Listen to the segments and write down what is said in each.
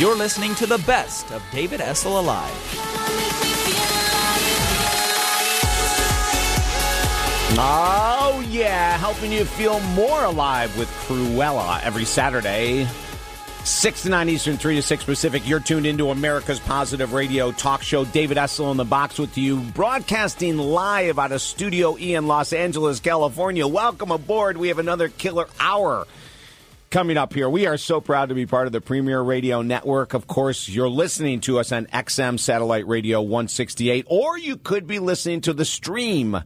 You're listening to the best of David Essel Alive. Oh, yeah, helping you feel more alive with Cruella every Saturday. 6 to 9 Eastern, 3 to 6 Pacific. You're tuned into America's Positive Radio talk show. David Essel in the box with you, broadcasting live out of Studio E in Los Angeles, California. Welcome aboard. We have another killer hour coming up here. We are so proud to be part of the Premier Radio Network. Of course, you're listening to us on XM Satellite Radio 168, or you could be listening to the stream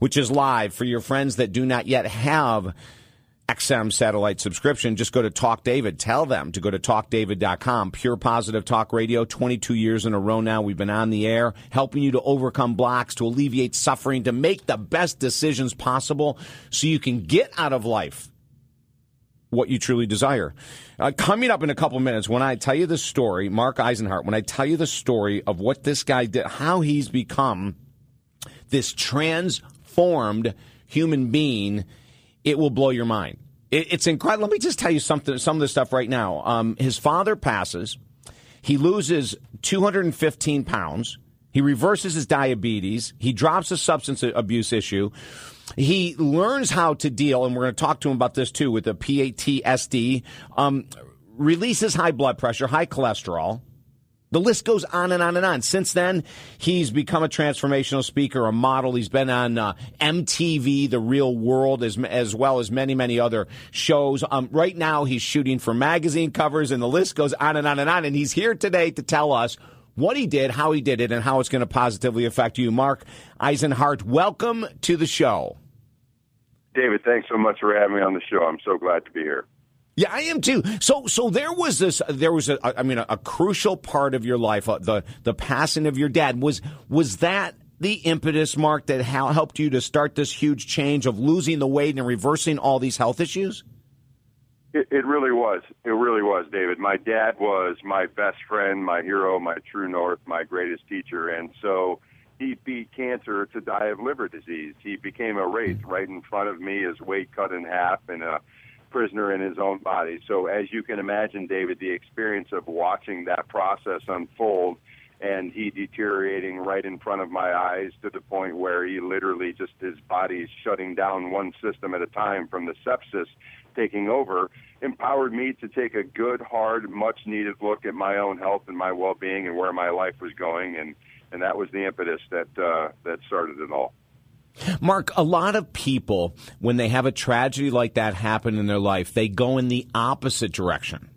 which is live for your friends that do not yet have XM satellite subscription, just go to Talk David. Tell them to go to talkdavid.com. Pure positive talk radio, 22 years in a row now. We've been on the air, helping you to overcome blocks, to alleviate suffering, to make the best decisions possible so you can get out of life what you truly desire. Uh, coming up in a couple minutes, when I tell you the story, Mark Eisenhart, when I tell you the story of what this guy did, how he's become this transformed human being, it will blow your mind. It, it's incredible. Let me just tell you something, some of this stuff right now. Um, his father passes. He loses 215 pounds. He reverses his diabetes. He drops a substance abuse issue. He learns how to deal, and we're going to talk to him about this too, with the PTSD. Um, releases high blood pressure, high cholesterol. The list goes on and on and on. Since then, he's become a transformational speaker, a model. He's been on uh, MTV, The Real World, as, as well as many, many other shows. Um, right now, he's shooting for magazine covers, and the list goes on and on and on. And he's here today to tell us what he did, how he did it, and how it's going to positively affect you. Mark Eisenhart, welcome to the show. David, thanks so much for having me on the show. I'm so glad to be here. Yeah, I am too. So, so there was this. There was a. I mean, a, a crucial part of your life. Uh, the the passing of your dad was was that the impetus, Mark, that helped you to start this huge change of losing the weight and reversing all these health issues. It, it really was. It really was, David. My dad was my best friend, my hero, my true north, my greatest teacher, and so he beat cancer to die of liver disease. He became a wraith hmm. right in front of me, his weight cut in half, and a prisoner in his own body. So, as you can imagine, David, the experience of watching that process unfold and he deteriorating right in front of my eyes to the point where he literally just his body's shutting down one system at a time from the sepsis taking over empowered me to take a good hard much needed look at my own health and my well-being and where my life was going and and that was the impetus that uh, that started it all Mark, a lot of people, when they have a tragedy like that happen in their life, they go in the opposite direction.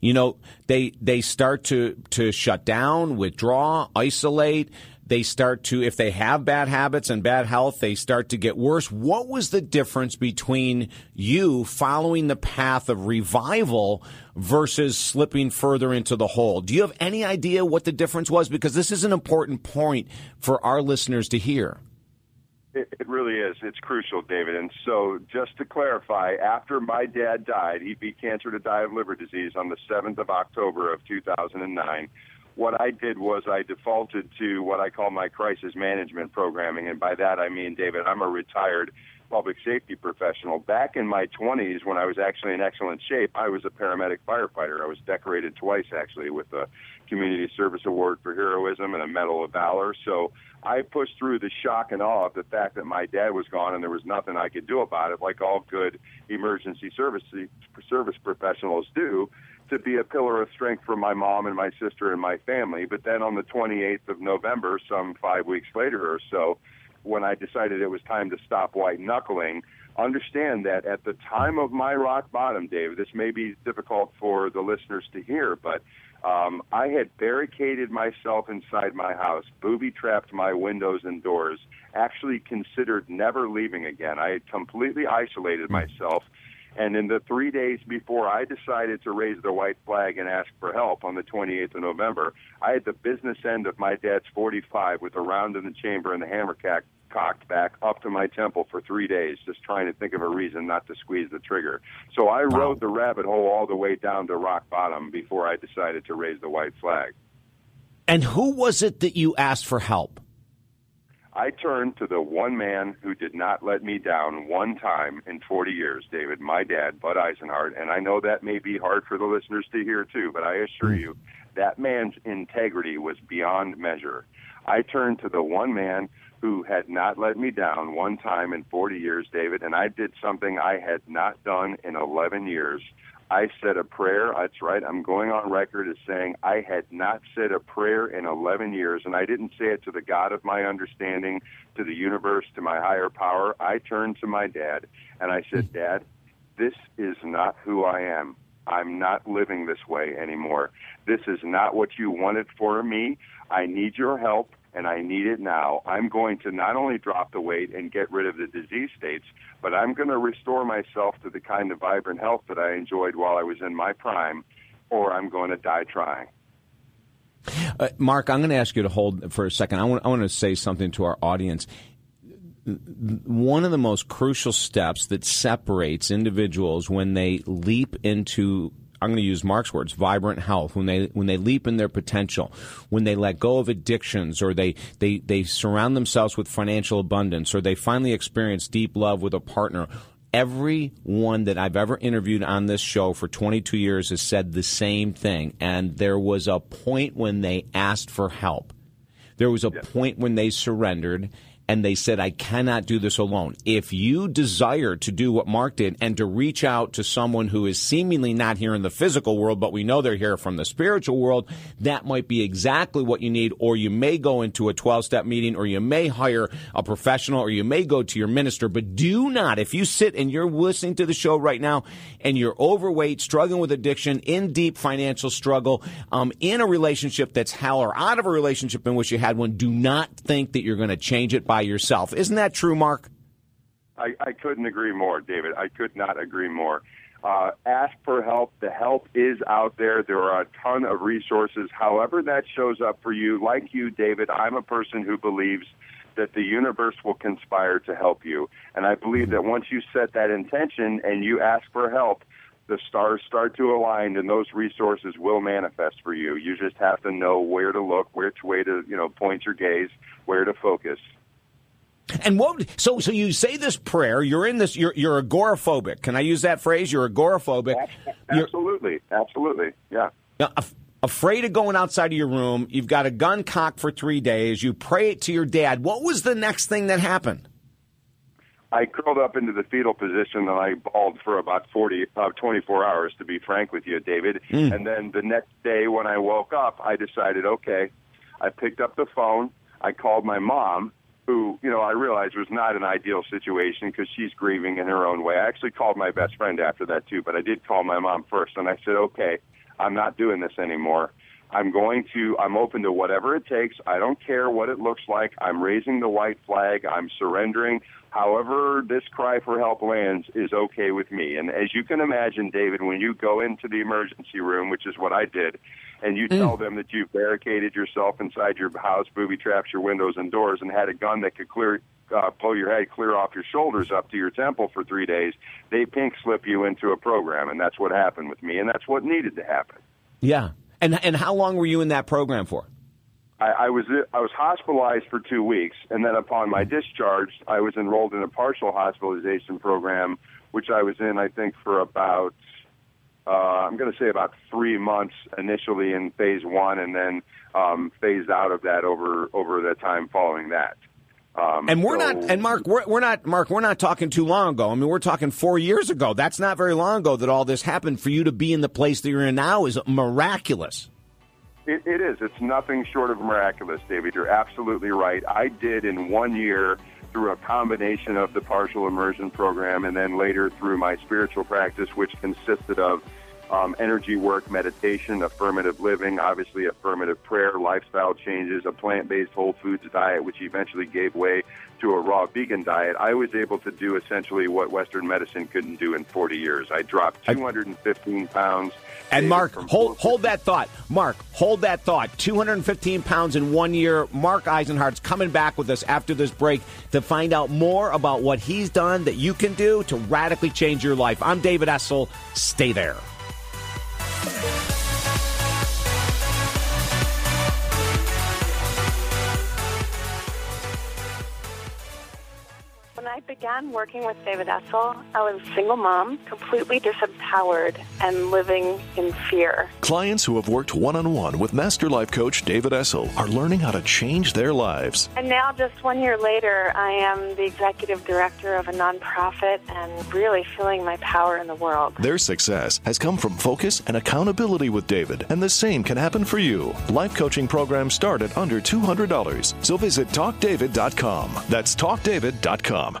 You know, they they start to to shut down, withdraw, isolate. They start to, if they have bad habits and bad health, they start to get worse. What was the difference between you following the path of revival versus slipping further into the hole? Do you have any idea what the difference was? Because this is an important point for our listeners to hear. It, really is. It's crucial, David. And so, just to clarify, after my dad died, he beat cancer to die of liver disease on the 7th of October of 2009. What I did was I defaulted to what I call my crisis management programming. And by that, I mean, David, I'm a retired public safety professional. Back in my 20s, when I was actually in excellent shape, I was a paramedic firefighter. I was decorated twice, actually, with a Community Service Award for Heroism and a Medal of Valor. So I pushed through the shock and awe of the fact that my dad was gone and there was nothing I could do about it, like all good emergency service service professionals do, to be a pillar of strength for my mom and my sister and my family. But then on the 28th of November, some five weeks later or so, when I decided it was time to stop white knuckling, understand that at the time of my rock bottom, Dave, this may be difficult for the listeners to hear, but um, I had barricaded myself inside my house, booby trapped my windows and doors, actually considered never leaving again. I had completely isolated hmm. myself. And in the three days before I decided to raise the white flag and ask for help on the 28th of November, I had the business end of my dad's 45 with a round in the chamber and the hammer cack cocked back up to my temple for three days, just trying to think of a reason not to squeeze the trigger. So I wow. rode the rabbit hole all the way down to rock bottom before I decided to raise the white flag. And who was it that you asked for help? I turned to the one man who did not let me down one time in 40 years, David, my dad, Bud Eisenhart. And I know that may be hard for the listeners to hear too, but I assure hmm. you, that man's integrity was beyond measure. I turned to the one man who had not let me down one time in 40 years, David, and I did something I had not done in 11 years. I said a prayer. That's right. I'm going on record as saying I had not said a prayer in 11 years, and I didn't say it to the God of my understanding, to the universe, to my higher power. I turned to my dad and I said, Dad, this is not who I am. I'm not living this way anymore. This is not what you wanted for me. I need your help and I need it now. I'm going to not only drop the weight and get rid of the disease states, but I'm going to restore myself to the kind of vibrant health that I enjoyed while I was in my prime, or I'm going to die trying. Uh, Mark, I'm going to ask you to hold for a second. I want, I want to say something to our audience. One of the most crucial steps that separates individuals when they leap into I'm going to use Mark's words, vibrant health, when they when they leap in their potential, when they let go of addictions or they they they surround themselves with financial abundance or they finally experience deep love with a partner. Everyone that I've ever interviewed on this show for 22 years has said the same thing and there was a point when they asked for help. There was a point when they surrendered and they said, I cannot do this alone. If you desire to do what Mark did and to reach out to someone who is seemingly not here in the physical world, but we know they're here from the spiritual world, that might be exactly what you need. Or you may go into a 12 step meeting, or you may hire a professional, or you may go to your minister. But do not, if you sit and you're listening to the show right now and you're overweight, struggling with addiction, in deep financial struggle, um, in a relationship that's hell, or out of a relationship in which you had one, do not think that you're going to change it by by yourself. Isn't that true, Mark? I, I couldn't agree more, David. I could not agree more. Uh, ask for help. The help is out there. There are a ton of resources. However, that shows up for you, like you, David, I'm a person who believes that the universe will conspire to help you. And I believe that once you set that intention and you ask for help, the stars start to align and those resources will manifest for you. You just have to know where to look, which way to, you know, point your gaze, where to focus. And what? So, so you say this prayer. You're in this. You're you're agoraphobic. Can I use that phrase? You're agoraphobic. Absolutely, you're, absolutely, yeah. af- afraid of going outside of your room. You've got a gun cocked for three days. You pray it to your dad. What was the next thing that happened? I curled up into the fetal position and I bawled for about 40, uh, 24 hours, to be frank with you, David. Mm. And then the next day when I woke up, I decided, okay, I picked up the phone. I called my mom who, you know, I realized was not an ideal situation because she's grieving in her own way. I actually called my best friend after that too, but I did call my mom first and I said, okay, I'm not doing this anymore. I'm going to, I'm open to whatever it takes. I don't care what it looks like. I'm raising the white flag. I'm surrendering. However, this cry for help lands is okay with me. And as you can imagine, David, when you go into the emergency room, which is what I did, and you mm. tell them that you've barricaded yourself inside your house, booby traps your windows and doors, and had a gun that could clear uh, pull your head clear off your shoulders up to your temple for three days, they pink slip you into a program, and that's what happened with me, and that's what needed to happen. Yeah, and and how long were you in that program for? I, I was I was hospitalized for two weeks, and then upon my discharge, I was enrolled in a partial hospitalization program, which I was in, I think, for about uh, I'm going to say about three months initially in phase one, and then um, phased out of that over over the time following that. Um, and we're so, not, and Mark, we're, we're not, Mark, we're not talking too long ago. I mean, we're talking four years ago. That's not very long ago that all this happened. For you to be in the place that you're in now is miraculous. It, it is. It's nothing short of miraculous, David. You're absolutely right. I did in one year through a combination of the partial immersion program and then later through my spiritual practice, which consisted of um, energy work, meditation, affirmative living, obviously affirmative prayer, lifestyle changes, a plant-based whole foods diet, which eventually gave way to a raw vegan diet. I was able to do essentially what Western medicine couldn't do in 40 years. I dropped 215 pounds. And Mark, hold hold that thought. Mark, hold that thought. 215 pounds in one year. Mark Eisenhart's coming back with us after this break to find out more about what he's done that you can do to radically change your life. I'm David Essel. Stay there. Began working with David Essel, I was a single mom, completely disempowered and living in fear. Clients who have worked one on one with Master Life Coach David Essel are learning how to change their lives. And now, just one year later, I am the executive director of a nonprofit and really feeling my power in the world. Their success has come from focus and accountability with David, and the same can happen for you. Life coaching programs start at under $200, so visit talkdavid.com. That's talkdavid.com.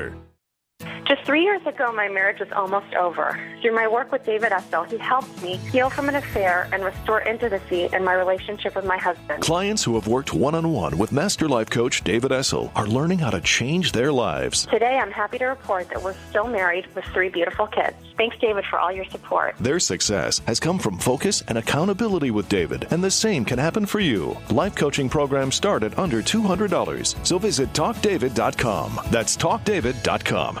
Water. Just three years ago, my marriage was almost over. Through my work with David Essel, he helped me heal from an affair and restore intimacy in my relationship with my husband. Clients who have worked one on one with Master Life Coach David Essel are learning how to change their lives. Today, I'm happy to report that we're still married with three beautiful kids. Thanks, David, for all your support. Their success has come from focus and accountability with David, and the same can happen for you. Life coaching programs start at under $200, so visit talkdavid.com. That's talkdavid.com.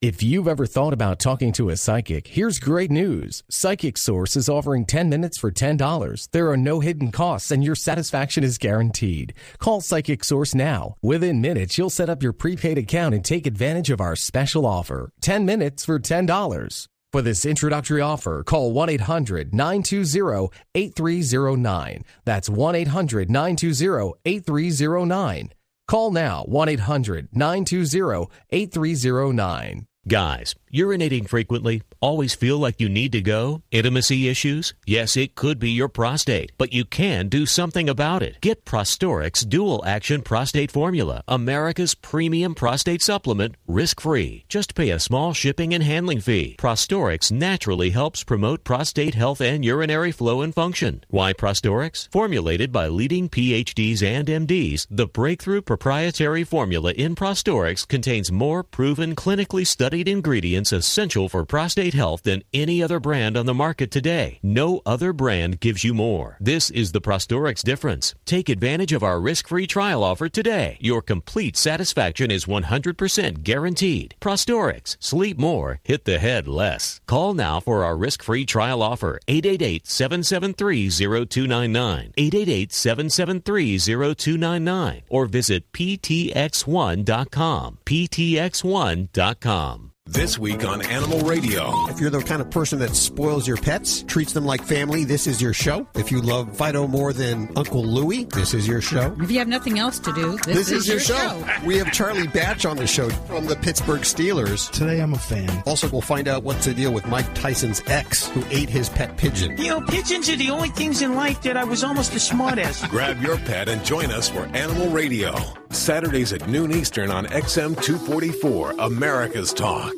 If you've ever thought about talking to a psychic, here's great news. Psychic Source is offering 10 minutes for $10. There are no hidden costs and your satisfaction is guaranteed. Call Psychic Source now. Within minutes, you'll set up your prepaid account and take advantage of our special offer. 10 minutes for $10. For this introductory offer, call 1 800 920 8309. That's 1 800 920 8309. Call now 1 800 920 8309. Guys, urinating frequently, always feel like you need to go? Intimacy issues? Yes, it could be your prostate, but you can do something about it. Get Prostorix Dual Action Prostate Formula, America's premium prostate supplement, risk free. Just pay a small shipping and handling fee. Prostorix naturally helps promote prostate health and urinary flow and function. Why Prostorix? Formulated by leading PhDs and MDs, the breakthrough proprietary formula in Prostorix contains more proven clinically studied ingredients essential for prostate health than any other brand on the market today. No other brand gives you more. This is the Prostorix difference. Take advantage of our risk-free trial offer today. Your complete satisfaction is 100% guaranteed. Prostorix. Sleep more, hit the head less. Call now for our risk-free trial offer. 888-773-0299. 888-773-0299 or visit ptx1.com. ptx1.com. This week on Animal Radio. If you're the kind of person that spoils your pets, treats them like family, this is your show. If you love Fido more than Uncle Louie, this is your show. If you have nothing else to do, this, This, is, your, show. We have Charlie Batch on the show from the Pittsburgh Steelers. Today I'm a fan. Also, we'll find out what's the deal with Mike Tyson's ex who ate his pet pigeon. You know, pigeons are the only things in life that I was almost as smart as. Grab your pet and join us for Animal Radio. Saturdays at noon Eastern on XM 244, America's Talk.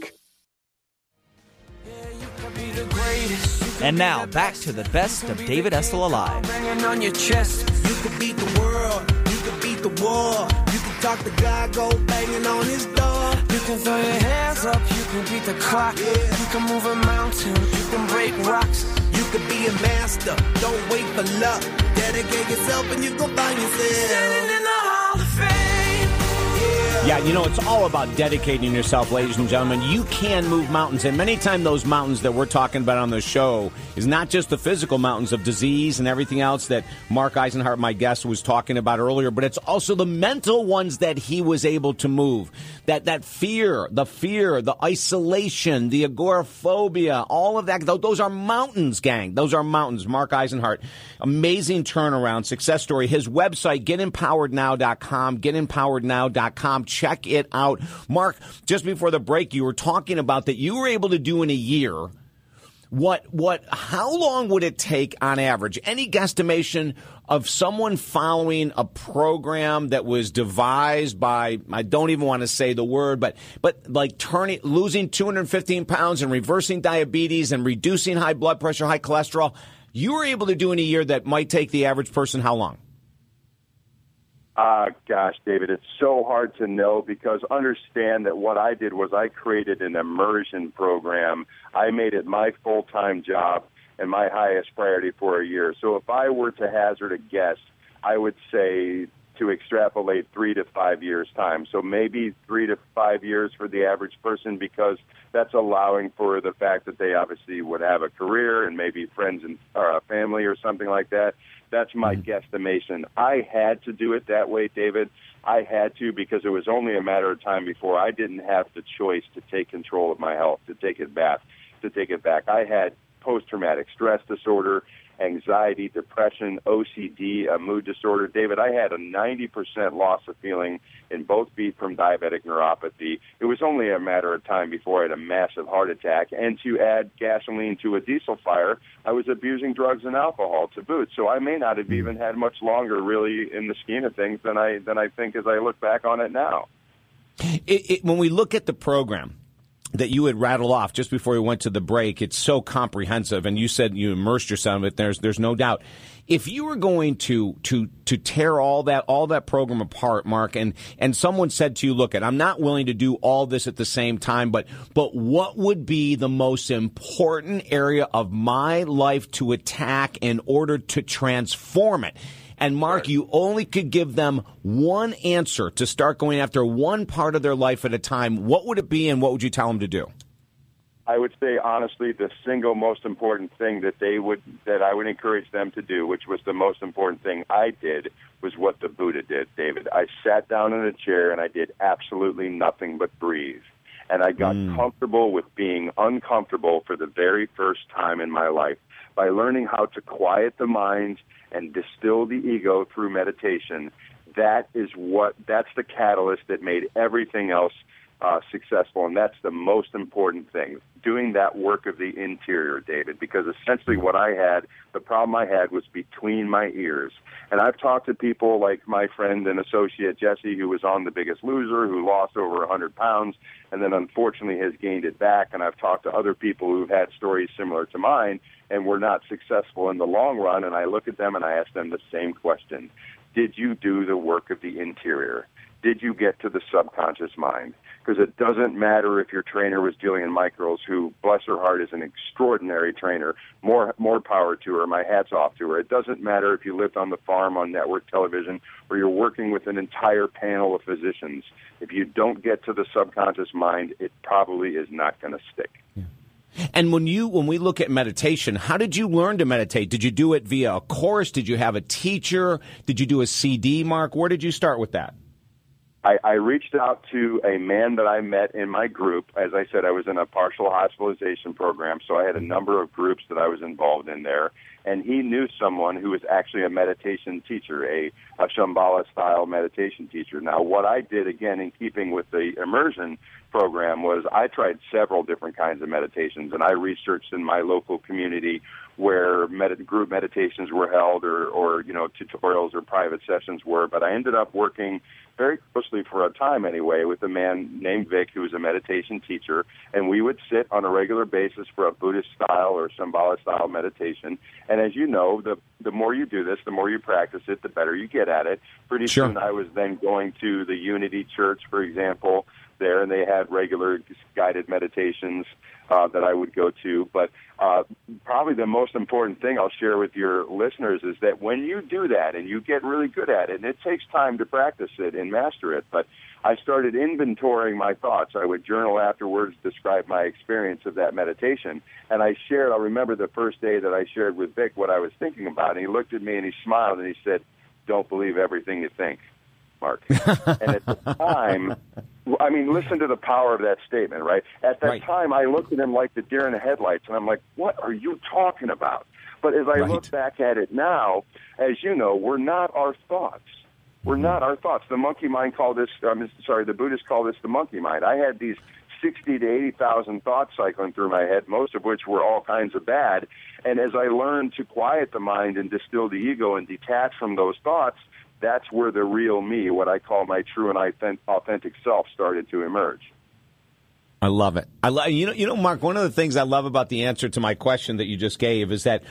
And now back to the best of David Essel Alive. On your chest, you could beat the world, you could beat the war. You can talk to God, go banging on his door. You can throw your hands up, you can beat the clock. You can move a mountain, you can break rocks. You could be a master, don't wait for luck. Dedicate yourself and you go find yourself. Standing in the Hall. Yeah, you know, it's all about dedicating yourself, ladies and gentlemen. You can move mountains, and many times those mountains that we're talking about on the show is not just the physical mountains of disease and everything else that Mark Eisenhart, my guest, was talking about earlier, but it's also the mental ones that he was able to move. That that fear, the fear, the isolation, the agoraphobia, all of that. Those are mountains, gang. Those are mountains. Mark Eisenhart, amazing turnaround, success story. His website, getempowerednow.com, getempowerednow.com Check it out. Mark, just before the break, you were talking about that you were able to do in a year what what how long would it take on average any guesstimation of someone following a program that was devised by I don't even want to say the word but but like turning losing 215 pounds and reversing diabetes and reducing high blood pressure high cholesterol you were able to do in a year that might take the average person how long Ah, uh, gosh, David, it's so hard to know because understand that what I did was I created an immersion program. I made it my full time job and my highest priority for a year. So if I were to hazard a guess, I would say to extrapolate three to five years' time. So maybe three to five years for the average person because that's allowing for the fact that they obviously would have a career and maybe friends and or a family or something like that. That's my mm-hmm. guesstimation. I had to do it that way, David. I had to because it was only a matter of time before I didn't have the choice to take control of my health, to take it back, to take it back. I had post traumatic stress disorder anxiety, depression, OCD, a mood disorder. David, I had a 90% loss of feeling in both feet from diabetic neuropathy. It was only a matter of time before I had a massive heart attack. And to add gasoline to a diesel fire, I was abusing drugs and alcohol to boot. So I may not have hmm. even had much longer, really, in the scheme of things than I than I think as I look back on it now. It, it, when we look at the program, that you had rattled off just before we went to the break. It's so comprehensive, and you said you immersed yourself in it. There's there's no doubt. If you were going to to to tear all that all that program apart, Mark, and and someone said to you, "Look, at I'm not willing to do all this at the same time, but but what would be the most important area of my life to attack in order to transform it?" And Mark, right. you only could give them one answer to start going after one part of their life at a time. What would it be, and what would you tell them to do? I would say honestly, the single most important thing that they would that I would encourage them to do, which was the most important thing I did, was what the Buddha did, David. I sat down in a chair and I did absolutely nothing but breathe. And I got mm. comfortable with being uncomfortable for the very first time in my life by learning how to quiet the mind and distill the ego through meditation, that is what that's the catalyst that made everything else uh, successful, and that's the most important thing. Doing that work of the interior, David, because essentially what I had, the problem I had was between my ears. And I've talked to people like my friend and associate Jesse, who was on The Biggest Loser, who lost over a 100 pounds, and then unfortunately has gained it back. And I've talked to other people who've had stories similar to mine and were not successful in the long run. And I look at them and I ask them the same question Did you do the work of the interior? Did you get to the subconscious mind? Because it doesn't matter if your trainer was Jillian Michaels, who, bless her heart, is an extraordinary trainer. More, more power to her. My hat's off to her. It doesn't matter if you lived on the farm on network television or you're working with an entire panel of physicians. If you don't get to the subconscious mind, it probably is not going to stick. Yeah. And when you when we look at meditation, how did you learn to meditate? Did you do it via a course? Did you have a teacher? Did you do a CD, Mark? Where did you start with that? I, I reached out to a man that I met in my group. As I said, I was in a partial hospitalization program, so I had a number of groups that I was involved in there. And he knew someone who was actually a meditation teacher, a, a Shambhala style meditation teacher. Now, what I did, again, in keeping with the immersion program, was I tried several different kinds of meditations, and I researched in my local community where med- group meditations were held or, or, you know, tutorials or private sessions were. But I ended up working very closely for a time anyway with a man named Vic who was a meditation teacher, and we would sit on a regular basis for a Buddhist style or Shambhala style meditation. And as you know, the the more you do this, the more you practice it, the better you get at it. Pretty sure. soon, I was then going to the Unity Church, for example, there, and they had regular guided meditations uh, that I would go to. But uh, probably the most important thing I'll share with your listeners is that when you do that and you get really good at it, and it takes time to practice it and master it, but I started inventorying my thoughts. I would journal afterwards, describe my experience of that meditation. And I shared, I'll remember the first day that I shared with Vic what I was thinking about. And he looked at me and he smiled and he said, Don't believe everything you think, Mark. and at the time, I mean, listen to the power of that statement, right? At that right. time, I looked at him like the deer in the headlights, and I'm like, what are you talking about? But as I right. look back at it now, as you know, we're not our thoughts. We're mm-hmm. not our thoughts. The monkey mind called this. Uh, I'm sorry, the Buddhists call this the monkey mind. I had these sixty to eighty thousand thoughts cycling through my head, most of which were all kinds of bad. And as I learned to quiet the mind and distill the ego and detach from those thoughts, that's where the real me, what I call my true and authentic self, started to emerge. I love it. I love you know you know Mark. One of the things I love about the answer to my question that you just gave is that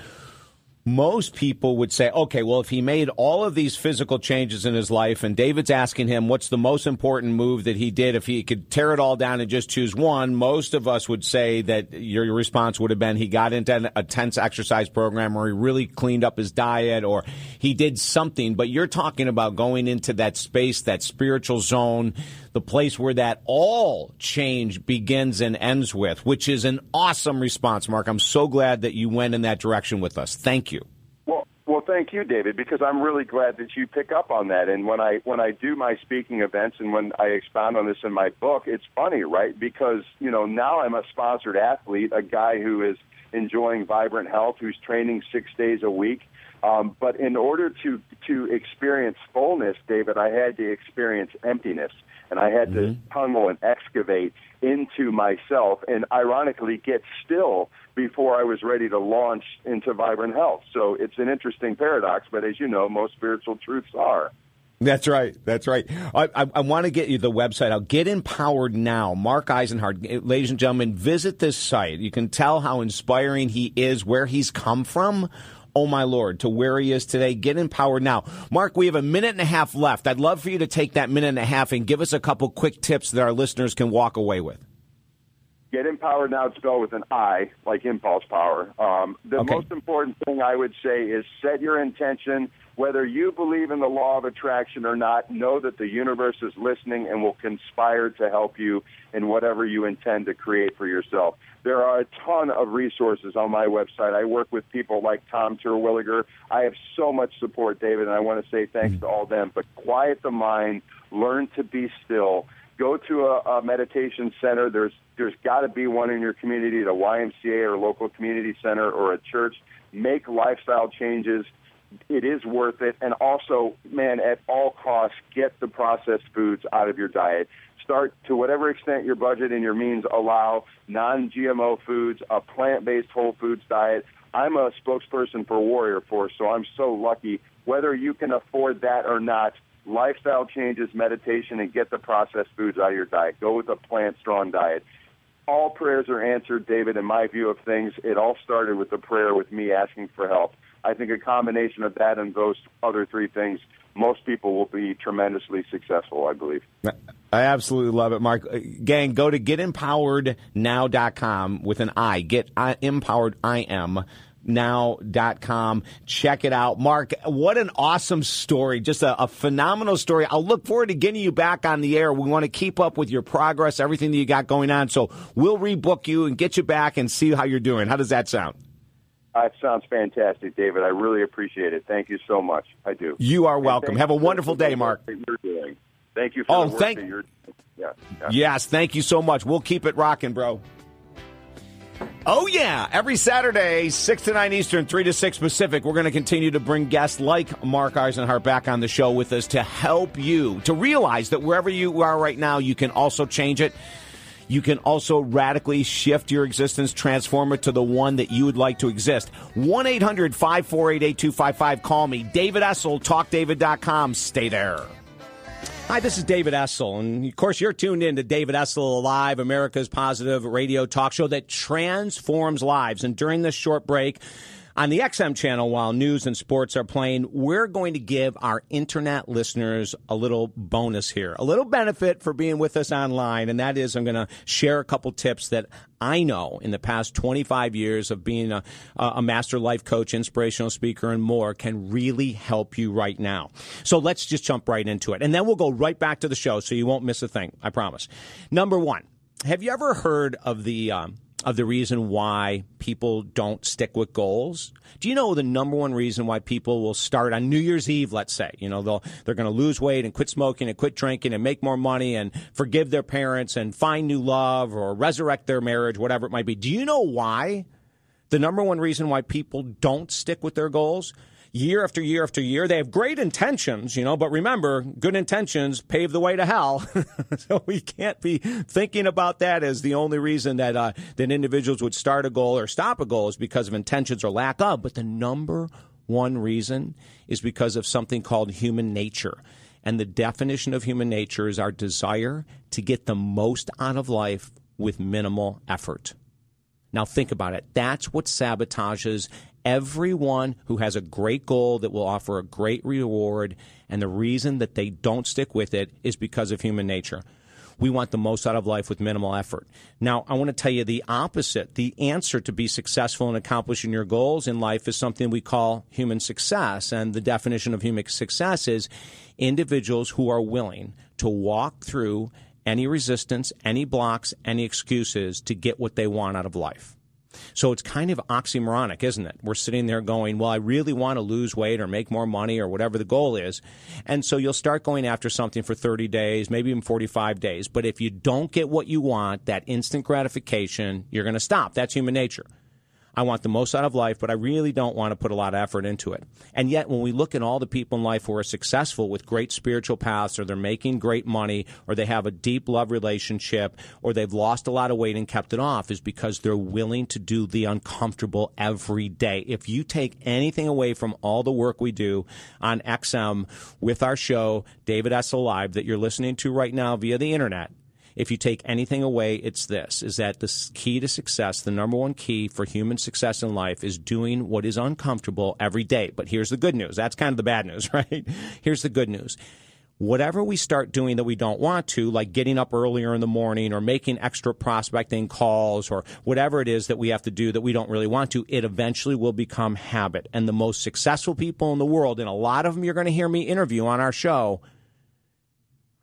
most people would say, okay, well, if he made all of these physical changes in his life, and David's asking him what's the most important move that he did, if he could tear it all down and just choose one, most of us would say that your response would have been he got into a tense exercise program or he really cleaned up his diet or he did something. But you're talking about going into that space, that spiritual zone, the place where that all change begins and ends with, which is an awesome response, Mark. I'm so glad that you went in that direction with us. Thank you. Well, well, thank you, David, because I'm really glad that you pick up on that. And when I when I do my speaking events and when I expound on this in my book, it's funny, right? Because you know now I'm a sponsored athlete, a guy who is enjoying vibrant health, who's training six days a week. Um, but in order to to experience fullness, David, I had to experience emptiness and I had mm-hmm. to tunnel and excavate into myself and ironically get still before I was ready to launch into vibrant health. So it's an interesting paradox, but as you know, most spiritual truths are. That's right. That's right. I, I, I, want to get you the website. I'll get empowered now. Mark Eisenhart, ladies and gentlemen, visit this site. You can tell how inspiring he is, where he's come from oh my Lord, to where he is today. Get empowered now. Mark, we have a minute and a half left. I'd love for you to take that minute and a half and give us a couple quick tips that our listeners can walk away with. Get empowered now. spelled with an I, like impulse power. Um, the okay. most important thing I would say is set your intention whether you believe in the law of attraction or not, know that the universe is listening and will conspire to help you in whatever you intend to create for yourself. There are a ton of resources on my website. I work with people like Tom Terwilliger. I have so much support, David, and I want to say thanks mm. to all them. But quiet the mind, learn to be still. Go to a, a meditation center. There's there's got to be one in your community, the YMCA or local community center or a church. Make lifestyle changes it is worth it. And also, man, at all costs, get the processed foods out of your diet. Start to whatever extent your budget and your means allow non GMO foods, a plant based whole foods diet. I'm a spokesperson for Warrior Force, so I'm so lucky. Whether you can afford that or not, lifestyle changes, meditation, and get the processed foods out of your diet. Go with a plant strong diet. All prayers are answered, David, in my view of things. It all started with a prayer with me asking for help. I think a combination of that and those other three things, most people will be tremendously successful, I believe. I absolutely love it, Mark. Gang, go to getempowerednow.com with an I. Get empowered I am now.com. Check it out. Mark, what an awesome story. Just a, a, phenomenal story. I'll look forward to getting you back on the air. We want to keep up with your progress, everything that you got going on. So we'll rebook you and get you back and see how you're doing. How does that sound? Uh, that sounds fantastic, David. I really appreciate it. Thank you so much. I do. You are welcome. Have a wonderful day, Mark. Thank you for oh, thank, yeah, yeah. Yes, thank you so much. We'll keep it rocking, bro. Oh, yeah. Every Saturday, 6 to 9 Eastern, 3 to 6 Pacific, we're going to continue to bring guests like Mark Eisenhart back on the show with us to help you to realize that wherever you are right now, you can also change it. You can also radically shift your existence, transform it to the one that you would like to exist. 1 800 548 8255. Call me. David Essel, talkdavid.com. Stay there. Hi, this is David Essel, and of course, you're tuned in to David Essel Live, America's positive radio talk show that transforms lives. And during this short break, on the XM channel, while news and sports are playing, we're going to give our internet listeners a little bonus here, a little benefit for being with us online. And that is, I'm going to share a couple tips that I know in the past 25 years of being a, a master life coach, inspirational speaker, and more can really help you right now. So let's just jump right into it. And then we'll go right back to the show so you won't miss a thing. I promise. Number one, have you ever heard of the, um, of the reason why people don't stick with goals. Do you know the number one reason why people will start on New Year's Eve, let's say, you know, they'll, they're going to lose weight and quit smoking and quit drinking and make more money and forgive their parents and find new love or resurrect their marriage, whatever it might be. Do you know why? The number one reason why people don't stick with their goals? Year after year after year. They have great intentions, you know, but remember, good intentions pave the way to hell. so we can't be thinking about that as the only reason that uh, that individuals would start a goal or stop a goal is because of intentions or lack of. But the number one reason is because of something called human nature. And the definition of human nature is our desire to get the most out of life with minimal effort. Now, think about it. That's what sabotages everyone who has a great goal that will offer a great reward. And the reason that they don't stick with it is because of human nature. We want the most out of life with minimal effort. Now, I want to tell you the opposite. The answer to be successful in accomplishing your goals in life is something we call human success. And the definition of human success is individuals who are willing to walk through any resistance, any blocks, any excuses to get what they want out of life. So it's kind of oxymoronic, isn't it? We're sitting there going, well, I really want to lose weight or make more money or whatever the goal is. And so you'll start going after something for 30 days, maybe even 45 days. But if you don't get what you want, that instant gratification, you're going to stop. That's human nature. I want the most out of life, but I really don't want to put a lot of effort into it. And yet, when we look at all the people in life who are successful with great spiritual paths, or they're making great money, or they have a deep love relationship, or they've lost a lot of weight and kept it off, is because they're willing to do the uncomfortable every day. If you take anything away from all the work we do on XM with our show, David Essel Live, that you're listening to right now via the internet, if you take anything away, it's this is that the key to success, the number one key for human success in life is doing what is uncomfortable every day. But here's the good news. That's kind of the bad news, right? Here's the good news whatever we start doing that we don't want to, like getting up earlier in the morning or making extra prospecting calls or whatever it is that we have to do that we don't really want to, it eventually will become habit. And the most successful people in the world, and a lot of them you're going to hear me interview on our show,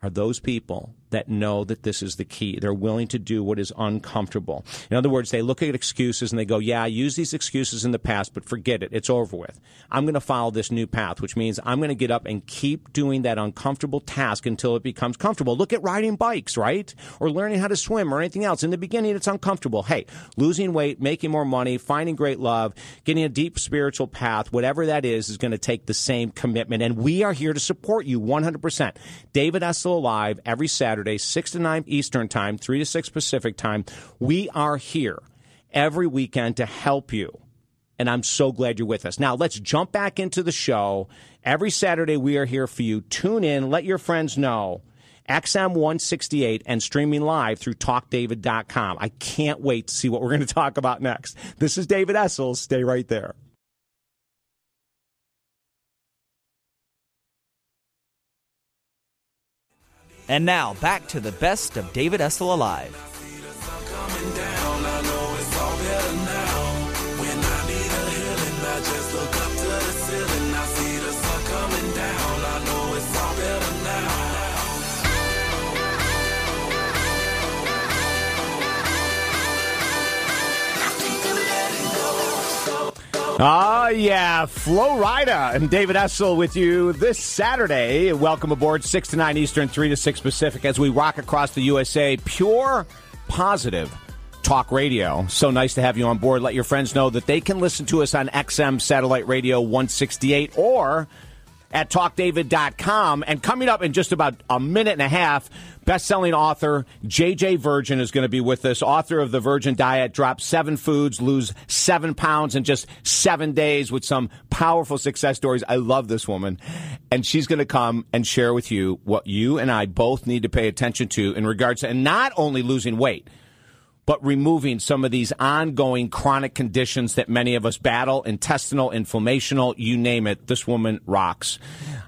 are those people that know that this is the key. They're willing to do what is uncomfortable. In other words, they look at excuses and they go, Yeah, I used these excuses in the past, but forget it. It's over with. I'm going to follow this new path, which means I'm going to get up and keep doing that uncomfortable task until it becomes comfortable. Look at riding bikes, right? Or learning how to swim or anything else. In the beginning, it's uncomfortable. Hey, losing weight, making more money, finding great love, getting a deep spiritual path, whatever that is, is going to take the same commitment. And we are here to support you 100%. David Essel Alive every Saturday. Saturday, 6 to 9 Eastern Time, 3 to 6 Pacific Time. We are here every weekend to help you. And I'm so glad you're with us. Now, let's jump back into the show. Every Saturday, we are here for you. Tune in, let your friends know. XM 168 and streaming live through talkdavid.com. I can't wait to see what we're going to talk about next. This is David Essel. Stay right there. And now, back to the best of David Essel Alive. Oh, yeah. Flo Rida and David Essel with you this Saturday. Welcome aboard, 6 to 9 Eastern, 3 to 6 Pacific, as we rock across the USA. Pure, positive talk radio. So nice to have you on board. Let your friends know that they can listen to us on XM Satellite Radio 168 or at talkdavid.com. And coming up in just about a minute and a half, best-selling author J.J. Virgin is going to be with us. Author of the Virgin Diet, drop seven foods, lose seven pounds in just seven days with some powerful success stories. I love this woman, and she's going to come and share with you what you and I both need to pay attention to in regards to and not only losing weight but removing some of these ongoing chronic conditions that many of us battle intestinal, inflammational, you name it. This woman rocks.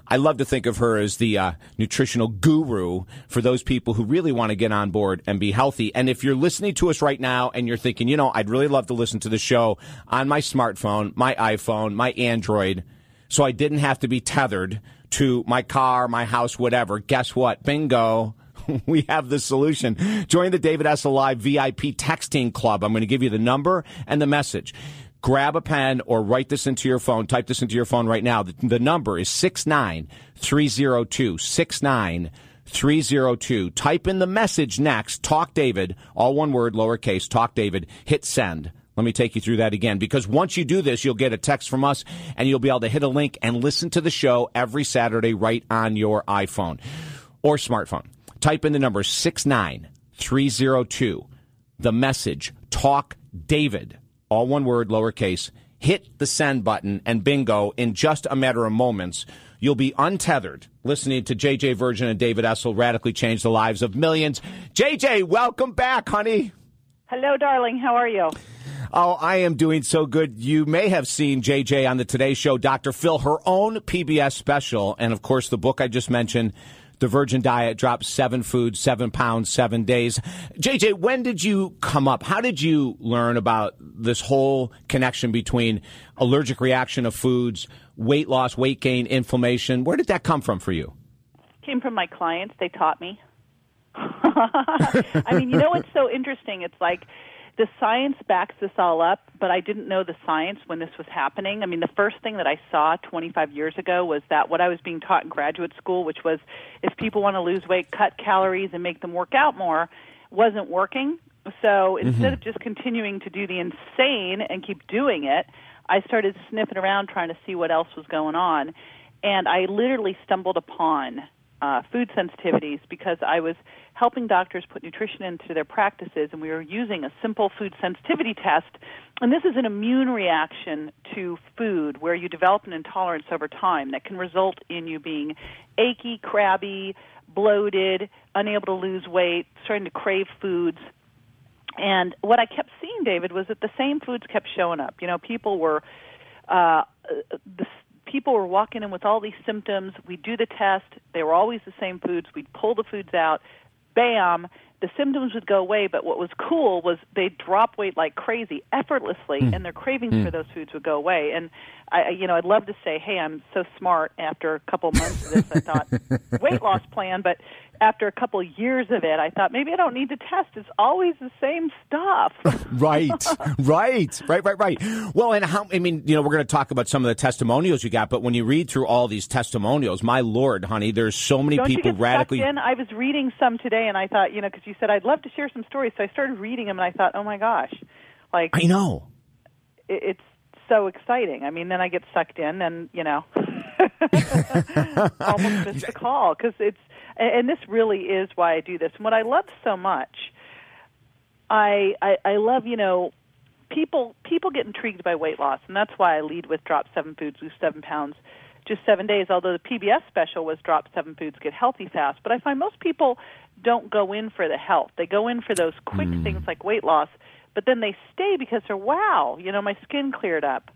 I love to think of her as the uh, nutritional guru for those people who really want to get on board and be healthy. And if you're listening to us right now and you're thinking, you know, I'd really love to listen to the show on my smartphone, my iPhone, my Android, so I didn't have to be tethered to my car, my house, whatever. Guess what? Bingo. we have the solution. Join the David Essel Live VIP texting club. I'm going to give you the number and the message. Grab a pen or write this into your phone. Type this into your phone right now. The, the number is 69302. 69302. Type in the message next. Talk David, all one word, lowercase, talk David. Hit send. Let me take you through that again because once you do this, you'll get a text from us and you'll be able to hit a link and listen to the show every Saturday right on your iPhone or smartphone. Type in the number 69302, the message, talk David, all one word, lowercase. Hit the send button and bingo, in just a matter of moments, you'll be untethered listening to JJ Virgin and David Essel radically change the lives of millions. JJ, welcome back, honey. Hello, darling. How are you? Oh, I am doing so good. You may have seen JJ on the Today Show, Dr. Phil, her own PBS special, and of course the book I just mentioned, The Virgin Diet, dropped seven foods, seven pounds, seven days. JJ, when did you come up? How did you learn about this whole connection between allergic reaction of foods, weight loss, weight gain, inflammation? Where did that come from for you? Came from my clients. They taught me. I mean, you know what's so interesting? It's like the science backs this all up, but I didn't know the science when this was happening. I mean, the first thing that I saw 25 years ago was that what I was being taught in graduate school, which was if people want to lose weight, cut calories and make them work out more, wasn't working. So instead Mhm. of just continuing to do the insane and keep doing it, I started sniffing around trying to see what else was going on. And I literally stumbled upon uh, food sensitivities because I was helping doctors put nutrition into their practices, and we were using a simple food sensitivity test. And this is an immune reaction to food where you develop an intolerance over time that can result in you being achy, crabby, bloated, unable to lose weight, starting to crave foods. And what I kept seeing, David, was that the same foods kept showing up. You know, people were uh, the people were walking in with all these symptoms. We'd do the test. They were always the same foods. We'd pull the foods out. Bam, the symptoms would go away. But what was cool was they'd drop weight like crazy, effortlessly, Mm. and their cravings Mm. for those foods would go away. And I, you know, I'd love to say, "Hey, I'm so smart." After a couple months of this, I thought weight loss plan, but after a couple years of it, I thought maybe I don't need to test. It's always the same stuff. right, right, right, right, right. Well, and how? I mean, you know, we're going to talk about some of the testimonials you got, but when you read through all these testimonials, my lord, honey, there's so many Don't people radically. in? I was reading some today, and I thought, you know, because you said I'd love to share some stories, so I started reading them, and I thought, oh my gosh, like I know. it's so exciting. I mean, then I get sucked in, and you know, almost missed the call because it's, and, this really is why I do this. And what I love so much, I, I I love, you know, people people get intrigued by weight loss, and that's why I lead with drop seven foods, lose seven pounds, just seven days. Although the PBS special was drop seven foods, get healthy fast, but I find most people don't go in for the health. They go in for those quick mm. things like weight loss, but then they stay because they're wow, you know, my skin cleared up.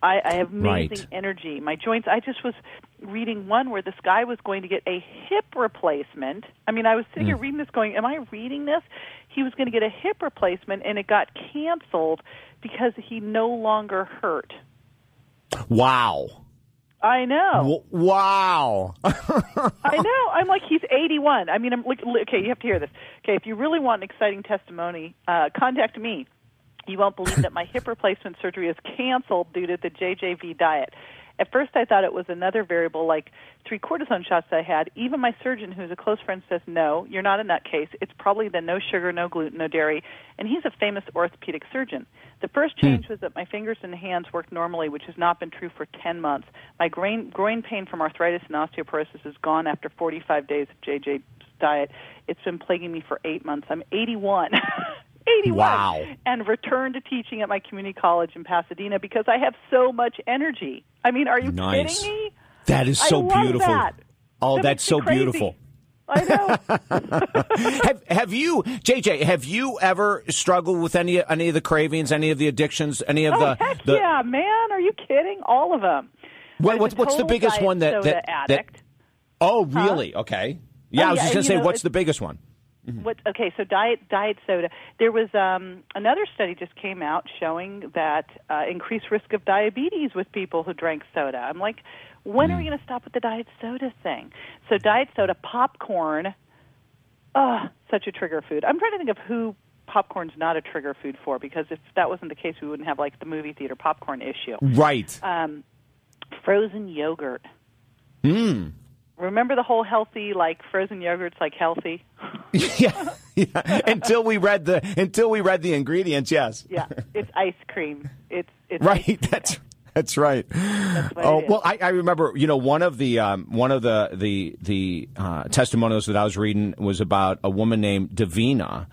I, I have amazing Right. energy. My joints. I just was reading one where this guy was going to get a hip replacement. I mean, I was sitting here mm. reading this, going, "Am I reading this?" He was going to get a hip replacement, and it got canceled because he no longer hurt. Wow. I know. W- wow. I know. I'm like he's 81. I mean, I'm like okay. You have to hear this. Okay, if you really want an exciting testimony, uh, contact me. You won't believe that my hip replacement surgery is canceled due to the JJV diet. At first, I thought it was another variable like three cortisone shots I had. Even my surgeon, who's a close friend, says, No, you're not in that case. It's probably the no sugar, no gluten, no dairy. And he's a famous orthopedic surgeon. The first hmm. change was that my fingers and hands worked normally, which has not been true for 10 months. My groin, groin pain from arthritis and osteoporosis is gone after 45 days of JJ's diet. It's been plaguing me for eight months. I'm 81. 81 Wow. and returned to teaching at my community college in Pasadena because I have so much energy. I mean, are you Nice. kidding me? That is so beautiful. that. Oh, That that's so crazy. beautiful. I know. have, have you, JJ? Have you ever struggled with any any of the cravings, any of the addictions, any of oh, the? heck the yeah, man! Are you kidding? All of them. what, what's what's the biggest one that that, that. Oh, really? Okay. Yeah, Oh, I was yeah, just gonna say, know, what's the biggest one? What? Okay, so diet diet soda. There was um, another study just came out showing that uh, increased risk of diabetes with people who drank soda. I'm like, when are we going to stop with the diet soda thing? So diet soda, popcorn. Oh, such a trigger food. I'm trying to think of who popcorn's not a trigger food for because if that wasn't the case, we wouldn't have like the movie theater popcorn issue. Right. Um, frozen yogurt. Hmm. Remember the whole healthy, like frozen yogurt's like healthy. yeah, yeah. Until we read the until we read the ingredients, yes. Yeah, it's ice cream. It's it's right. That's that's right. That's oh well, I, I remember. You know, one of the um, one of the the the uh, testimonials that I was reading was about a woman named Davina,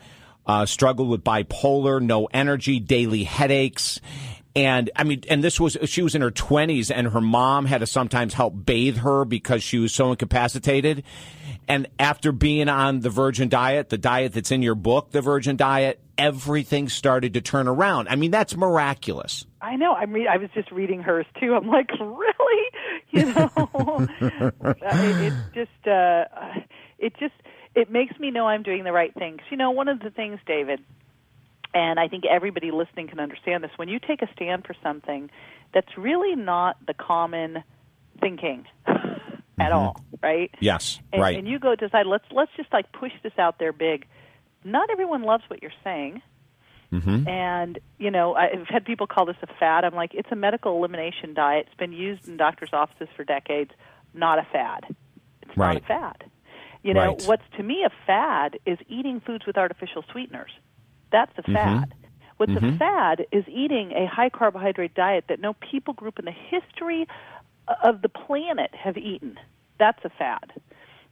uh, struggled with bipolar, no energy, daily headaches. And I mean, and this was she was in her twenties, and her mom had to sometimes help bathe her because she was so incapacitated. And after being on the Virgin diet, the diet that's in your book, the Virgin diet, everything started to turn around. I mean, that's miraculous. I know. I'm re- I was just reading hers too. I'm like, really? You know, Uh, it, just uh, it just it makes me know I'm doing the right things. You know, one of the things, David, and I think everybody listening can understand this. When you take a stand for something that's really not the common thinking at all, right? Yes, and, right. and you go decide let's let's just like push this out there big. Not everyone loves what you're saying. Mm-hmm. And, you know, I've had people call this a fad. I'm like, it's a medical elimination diet. It's been used in doctors' offices for decades. Not a fad. It's Right. not a fad. You know, Right. what's to me a fad is eating foods with artificial sweeteners. That's a fad. What's a Mhm. fad is eating a high carbohydrate diet that no people group in the history of the planet have eaten. That's a fad.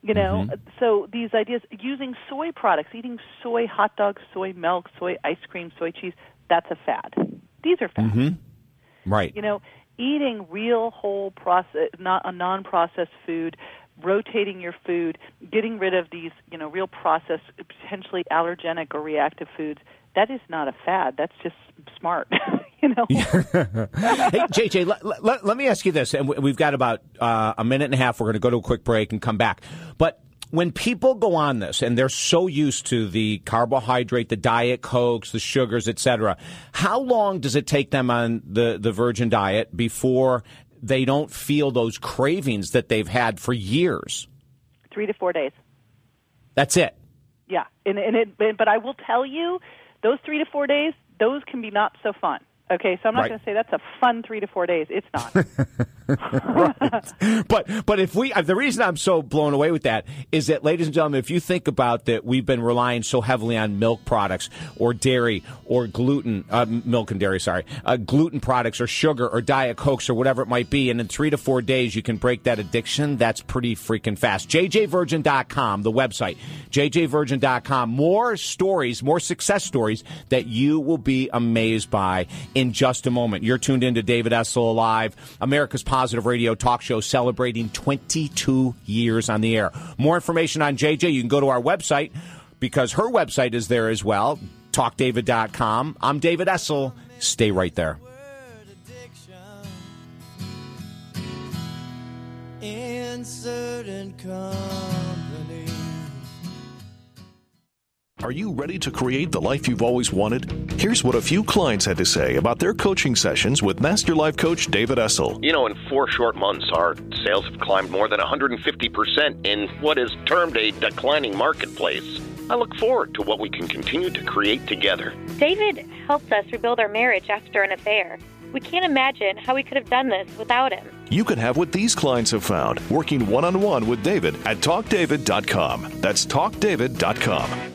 You know, so these ideas using soy products, eating soy hot dogs, soy milk, soy ice cream, soy cheese, that's a fad. These are fads. Mm-hmm. Right. You know, eating real whole process not a non-processed food, rotating your food, getting rid of these, you know, real processed potentially allergenic or reactive foods, that is not a fad. That's just smart. you know. hey, JJ, let, let, me ask you this, and we- we've got about uh, a minute and a half. We're going to go to a quick break and come back. But when people go on this and they're so used to the carbohydrate, the diet cokes, the sugars, etc., how long does it take them on the the virgin diet before they don't feel those cravings that they've had for years? 3 to 4 days. That's it. Yeah, and and it, but but I will tell you, those three to four days, those can be not so fun. Okay, so I'm not Right. going to say that's a fun three to four days. It's not. but but if we uh, the reason I'm so blown away with that is that ladies and gentlemen if you think about that we've been relying so heavily on milk products or dairy or gluten uh, milk and dairy sorry uh, gluten products or sugar or diet cokes or whatever it might be and in 3 to 4 days you can break that addiction that's pretty freaking fast. Jjvirgin.com the website. Jjvirgin.com more stories more success stories that you will be amazed by in just a moment. You're tuned into David Essel Live America's Positive Radio talk show celebrating 22 years on the air. More information on JJ, you can go to our website because her website is there as well, talkdavid.com. I'm David Essel. Stay right there. company. Are you ready to create the life you've always wanted? Here's what a few clients had to say about their coaching sessions with Master Life Coach David Essel. You know, in four short months, our sales have climbed more than 150% in what is termed a declining marketplace. I look forward to what we can continue to create together. David helped us rebuild our marriage after an affair. We can't imagine how we could have done this without him. You can have what these clients have found working one on one with David at talkdavid.com. That's talkdavid.com.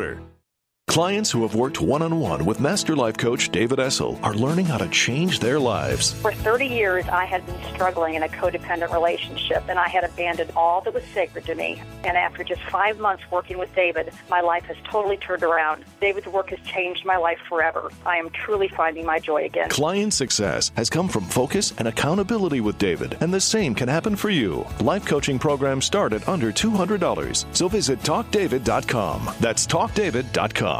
Order. Clients who have worked one on one with Master Life Coach David Essel are learning how to change their lives. For 30 years, I had been struggling in a codependent relationship, and I had abandoned all that was sacred to me. And after just five months working with David, my life has totally turned around. David's work has changed my life forever. I am truly finding my joy again. Client success has come from focus and accountability with David, and the same can happen for you. Life coaching programs start at under $200, so visit talkdavid.com. That's talkdavid.com.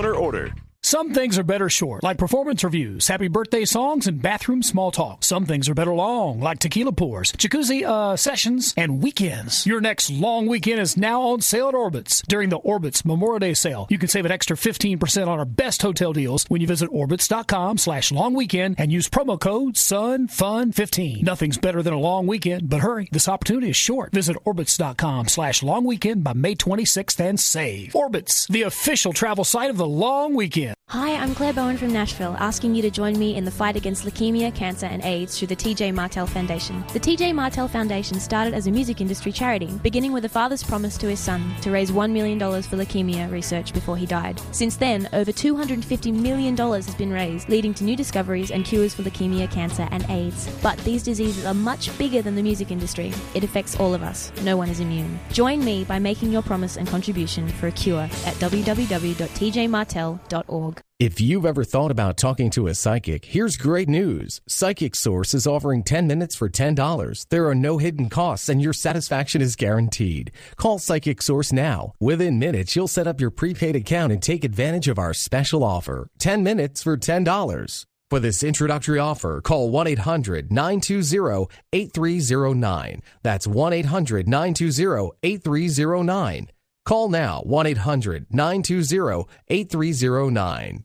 order. Some things are better short, like performance reviews, happy birthday songs, and bathroom small talk. Some things are better long, like tequila pours, jacuzzi uh, sessions, and weekends. Your next long weekend is now on sale at Orbitz. During the Orbitz Memorial Day sale, you can save an extra 15% on our best hotel deals when you visit orbitz.com slash long weekend and use promo code SUNFUN15. Nothing's better than a long weekend, but hurry, this opportunity is short. Visit orbitz.com slash long weekend by May 26th and save. Orbitz, the official travel site of the long weekend. Hi, I'm Clare Bowen from Nashville, asking you to join me in the fight against leukemia, cancer, and AIDS through the TJ Martell Foundation. The TJ Martell Foundation started as a music industry charity, beginning with a father's promise to his son to raise $1 million for leukemia research before he died. Since then, over $250 million has been raised, leading to new discoveries and cures for leukemia, cancer, and AIDS. But these diseases are much bigger than the music industry. It affects all of us. No one is immune. Join me by making your promise and contribution for a cure at www.tjmartell.org. If you've ever thought about talking to a psychic, here's great news. Psychic Source is offering 10 minutes for $10. There are no hidden costs and your satisfaction is guaranteed. Call Psychic Source now. Within minutes, you'll set up your prepaid account and take advantage of our special offer. 10 minutes for $10. For this introductory offer, call 1 800 920 8309. That's 1 800 920 8309. Call now 1 800 920 8309.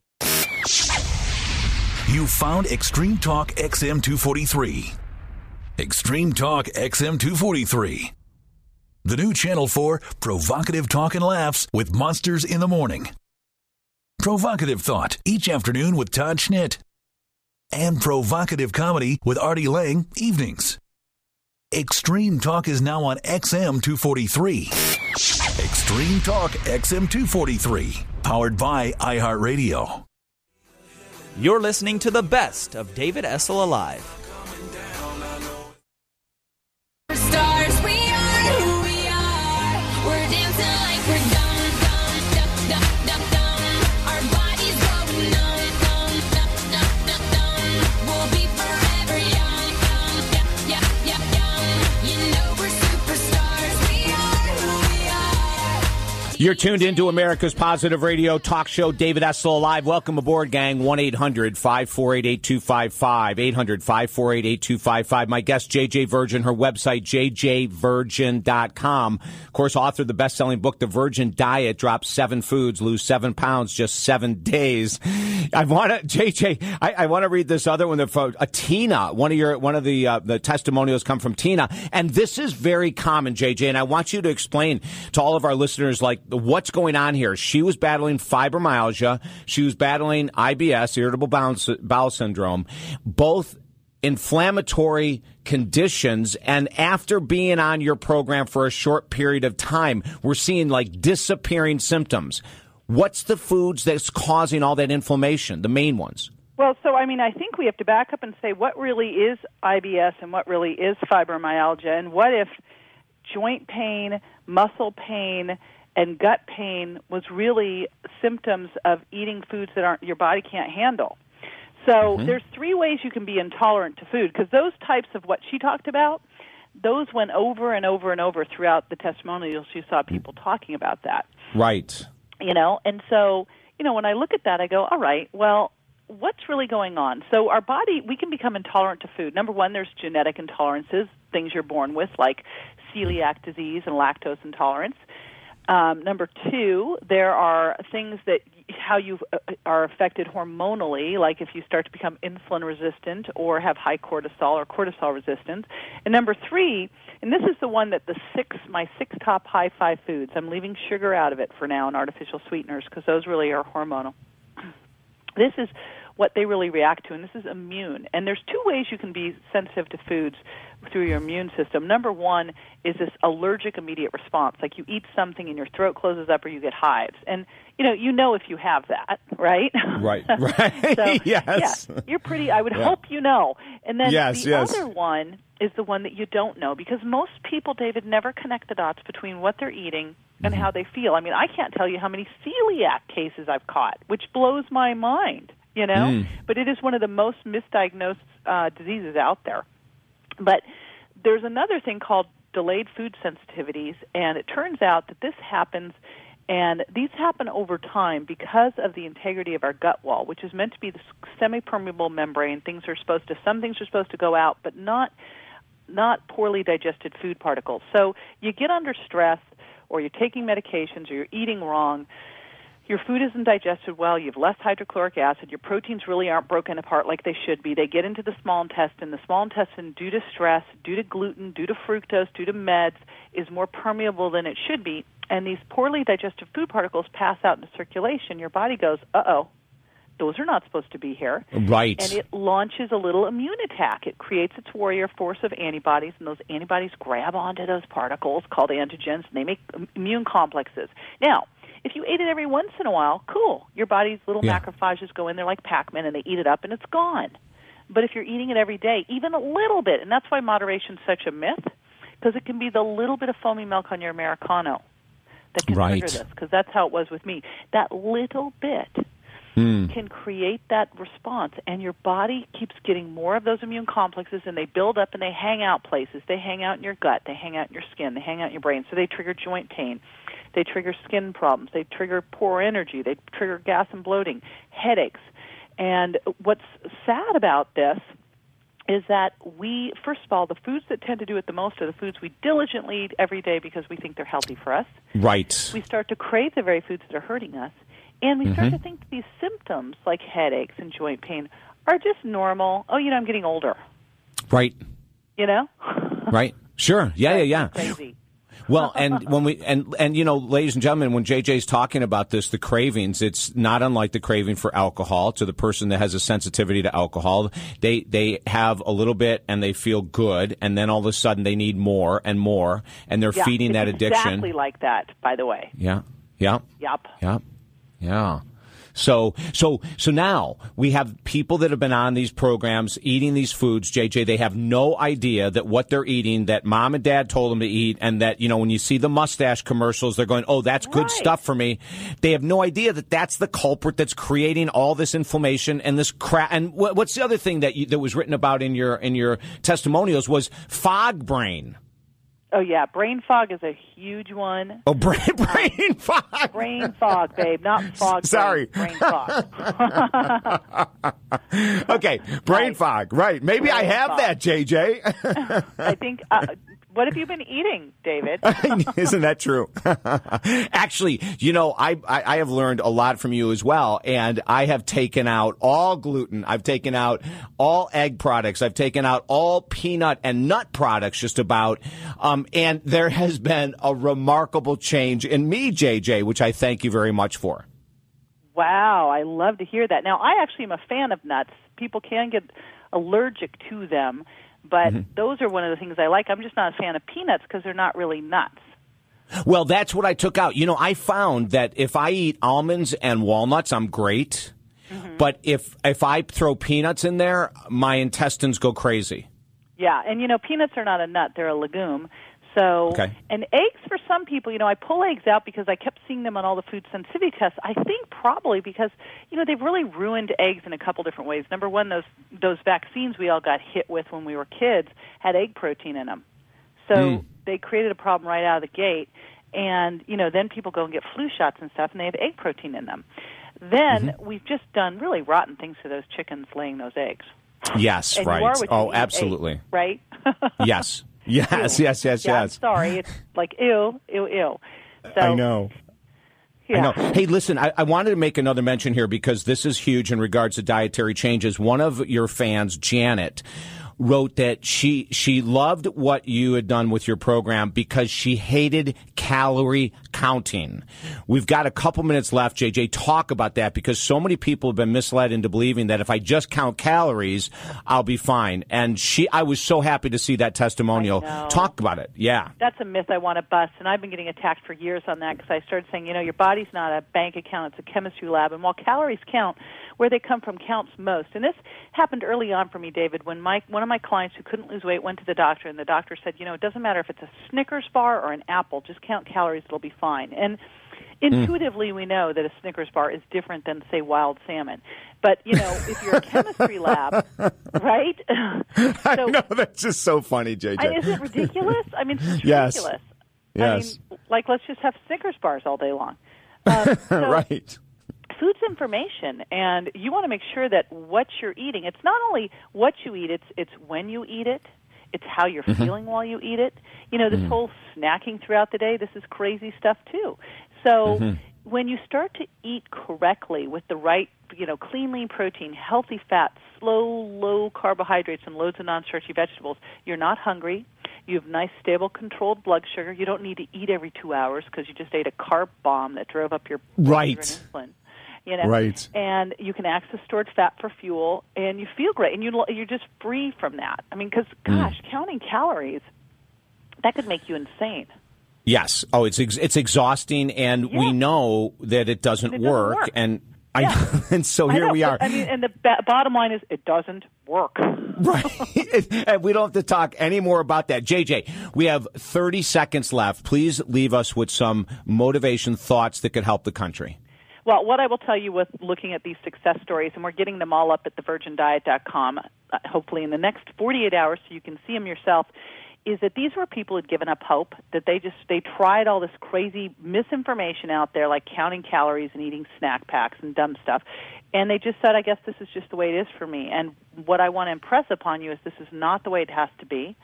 You found Extreme Talk XM243. Extreme Talk XM243. The new channel for provocative talk and laughs with monsters in the morning. Provocative thought each afternoon with Todd Schnitt. And provocative comedy with Artie Lange evenings. Extreme Talk is now on XM243. Extreme Talk XM243. Powered by iHeartRadio. You're listening to the best of David Essel Alive. You're tuned into America's Positive Radio talk show, David Essel Live. Welcome aboard, gang. 1 800 548 8255. 800 548 8255. My guest, JJ Virgin, her website, jjvirgin.com. Of course, author of the best selling book, The Virgin Diet Drop Seven Foods, Lose Seven Pounds, Just Seven Days. I want to, JJ, I, I want to read this other one. From, uh, Tina, one of your, one of the, uh, the testimonials come from Tina. And this is very common, JJ. And I want you to explain to all of our listeners, like, what's going on here. She was battling fibromyalgia. She was battling IBS, irritable bowel, syndrome, both inflammatory conditions. And after being on your program for a short period of time, we're seeing like disappearing symptoms. What's the foods that's causing all that inflammation? The main ones. Well, so I mean, I think we have to back up and say what really is IBS and what really is fibromyalgia, and what if joint pain, muscle pain, and gut pain was really symptoms of eating foods that aren't your body can't handle. So Mhm. there's three ways you can be intolerant to food because those types of what she talked about, those went over and over and over throughout the testimonials. You saw people talking about that Right. you know and so you know when i look at that i go all right well what's really going on so our body we can become intolerant to food number one there's genetic intolerances things you're born with like celiac disease and lactose intolerance um, number two there are things that how you uh, are affected hormonally like if you start to become insulin resistant or have high cortisol or cortisol resistance. And number three and this is the one that the six my six top high five foods i'm leaving sugar out of it for now and artificial sweeteners because those really are hormonal. This is what they really react to and this is immune. And there's two ways you can be sensitive to foods through your immune system. Number one is this allergic immediate response. Like you eat something and your throat closes up or you get hives. And you know, you know if you have that, right? Right, right. so, yes. Yeah, you're pretty I would Yeah. hope you know. And then Yes, the yes. other one is the one that you don't know because most people, David, never connect the dots between what they're eating and Mm-hmm. how they feel. I mean, I can't tell you how many celiac cases I've caught, which blows my mind, you know? Mm. But it is one of the most misdiagnosed uh, diseases out there. But there's another thing called delayed food sensitivities, and it turns out that this happens, and these happen over time because of the integrity of our gut wall, which is meant to be the semi-permeable membrane. Things are supposed to, some things are supposed to go out, but not not poorly digested food particles. So you get under stress, or you're taking medications, or you're eating wrong. Your food isn't digested well. You have less hydrochloric acid. Your proteins really aren't broken apart like they should be. They get into the small intestine. The small intestine, due to stress, due to gluten, due to fructose, due to meds, is more permeable than it should be. And these poorly digested food particles pass out into circulation. Your body goes, uh oh, those are not supposed to be here. Right. And it launches a little immune attack. It creates its warrior force of antibodies, and those antibodies grab onto those particles called antigens, and they make immune complexes. Now, if you ate it every once in a while, cool. Your body's little Yeah. macrophages go in there like Pac-Man, and they eat it up, and it's gone. But if you're eating it every day, even a little bit, and that's why moderation's such a myth, because it can be the little bit of foamy milk on your Americano that can Right. trigger this, because that's how it was with me. That little bit Hmm. can create that response and your body keeps getting more of those immune complexes and they build up and they hang out places they hang out in your gut they hang out in your skin they hang out in your brain so they trigger joint pain they trigger skin problems they trigger poor energy they trigger gas and bloating headaches and what's sad about this is that we, first of all, the foods that tend to do it the most are the foods we diligently eat every day because we think they're healthy for us Right. we start to crave the very foods that are hurting us, and we start Mhm. to think these symptoms, like headaches and joint pain, are just normal. Oh, you know, I'm getting older. Right. You know, Right. Sure. Yeah, yeah, yeah. crazy. Well, and when we and and you know, ladies and gentlemen, when JJ's talking about this, the cravings, it's not unlike the craving for alcohol. To the person that has a sensitivity to alcohol, they they have a little bit and they feel good, and then all of a sudden they need more and more, and they're Yeah, feeding that addiction. Exactly like that. By the way. Yeah. Yeah. Yep. Yep. Yeah. So, so, so now we have people that have been on these programs eating these foods, JJ. They have no idea that what they're eating, that mom and dad told them to eat, and that, you know, when you see the mustache commercials, they're going, oh, that's good stuff for me. They have no idea that that's the culprit that's creating all this inflammation and this crap. And what, what's the other thing that you, that was written about in your, in your testimonials was fog brain. Oh yeah, brain fog is a huge one. Oh, brain, brain fog. Brain fog, babe, not fog. Sorry. brain, brain fog. okay, brain fog. Right. Maybe I have fog. that, JJ. I think. Uh, what have you been eating, David? Isn't that true? Actually, you know, I, I I have learned a lot from you as well, and I have taken out all gluten. I've taken out all egg products. I've taken out all peanut and nut products, just about. Um, and there has been a remarkable change in me, JJ, which I thank you very much for. Wow, I love to hear that. Now, I actually am a fan of nuts. People can get allergic to them, but Mm-hmm. those are one of the things I like. I'm just not a fan of peanuts because they're not really nuts. Well, that's what I took out. You know, I found that if I eat almonds and walnuts, I'm great. Mm-hmm. But if if I throw peanuts in there, my intestines go crazy. Yeah, and you know, peanuts are not a nut; they're a legume. So, Okay. and eggs for some people, you know, I pull eggs out because I kept seeing them on all the food sensitivity tests. I think probably because you know they've really ruined eggs in a couple different ways. Number one, those those vaccines we all got hit with when we were kids had egg protein in them, so Mm. they created a problem right out of the gate. And you know, then people go and get flu shots and stuff, and they have egg protein in them. Then Mm-hmm. we've just done really rotten things to those chickens laying those eggs. Yes, And right. are what you oh, absolutely. eggs, right? yes. Yes, yes, yes, yeah, I'm yes. sorry. It's like ew, ew, ew. So, I know. Yeah. I know. Hey, listen, I, I wanted to make another mention here because this is huge in regards to dietary changes. One of your fans, Janet, wrote that she she loved what you had done with your program because she hated calorie counting. We've got a couple minutes left, JJ. Talk about that because so many people have been misled into believing that if I just count calories, I'll be fine. And she, I was so happy to see that testimonial. Talk about it. Yeah. That's a myth I want to bust, and I've been getting attacked for years on that because I started saying, you know, your body's not a bank account; it's a chemistry lab. And while calories count, where they come from counts most. And this happened early on for me, David, when my one of my clients who couldn't lose weight went to the doctor, and the doctor said, you know, it doesn't matter if it's a Snickers bar or an apple; just count calories; it'll be fine. And intuitively, we know that a Snickers bar is different than, say, wild salmon. But you know, if you're a chemistry lab, right? I know that's just so funny, JJ. I, is it ridiculous? I mean, it's Yes. ridiculous. Yes. I mean, like let's just have Snickers bars all day long. Um, so right. Food's information, and you want to make sure that what you're eating. It's not only what you eat; it's it's when you eat it. It's how you're Mhm. feeling while you eat it. You know, this Mhm. whole snacking throughout the day. This is crazy stuff too. So Mhm. when you start to eat correctly with the right, you know, clean, lean protein, healthy fats, slow, low carbohydrates, and loads of non-starchy vegetables, you're not hungry. You have nice, stable, controlled blood sugar. You don't need to eat every two hours because you just ate a carb bomb that drove up your Right. insulin. You know, Right. and you can access stored fat for fuel, and you feel great, and you you're just free from that. I mean, because Mm. gosh, counting calories that could make you insane. Yes. Oh, it's ex- it's exhausting, and we know that it doesn't, It doesn't work. work. And I and so here we are. I mean, and the ba- bottom line is, it doesn't work. Right. and we don't have to talk any more about that. JJ, we have 30 seconds left. Please leave us with some motivation thoughts that could help the country. Well, what I will tell you with looking at these success stories, and we're getting them all up at thevirgindiet.com, uh, hopefully in the next 48 hours, so you can see them yourself. Is that these were people who had given up hope? That they just they tried all this crazy misinformation out there, like counting calories and eating snack packs and dumb stuff, and they just said, "I guess this is just the way it is for me." And what I want to impress upon you is this is not the way it has to be.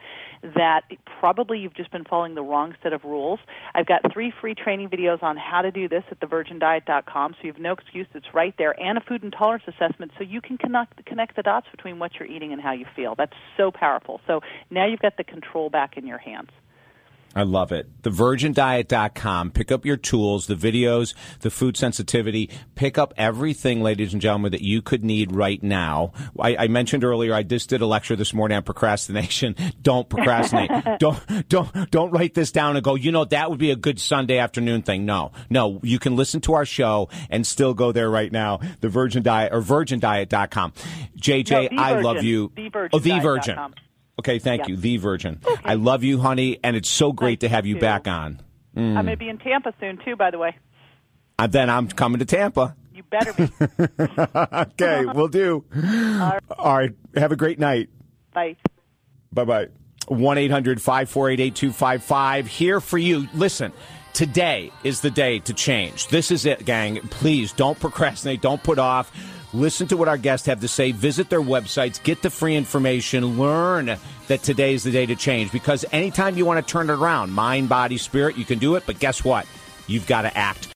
That probably you've just been following the wrong set of rules. I've got three free training videos on how to do this at thevirgindiet.com, so you have no excuse. It's right there, and a food intolerance assessment, so you can connect connect the dots between what you're eating and how you feel. That's so powerful. So now you've got the control back in your hands. I love it. TheVirginDiet.com. Pick up your tools, the videos, the food sensitivity. Pick up everything, ladies and gentlemen, that you could need right now. I, I mentioned earlier, I just did a lecture this morning on procrastination. Don't procrastinate. don't, don't, don't write this down and go, you know, that would be a good Sunday afternoon thing. No, no, you can listen to our show and still go there right now. The Virgin Diet or VirginDiet.com. JJ, No, I love Virgin. you. TheVirginDiet.com. Oh, The Virgin. Okay, thank Yeah. you. The Virgin. I love you, honey, and it's so great to have you too. back on. Mm. I'm going to be in Tampa soon too, by the way. Uh, then I'm coming to Tampa. You better be. okay, we'll do. All right. Have a great night. Bye. Bye bye. 1 800 548 8255. Here for you. Listen, today is the day to change. This is it, gang. Please don't procrastinate. Don't put off. Listen to what our guests have to say. Visit their websites. Get the free information. Learn that today is the day to change because anytime you want to turn it around, mind, body, spirit, you can do it. But guess what? You've got to act.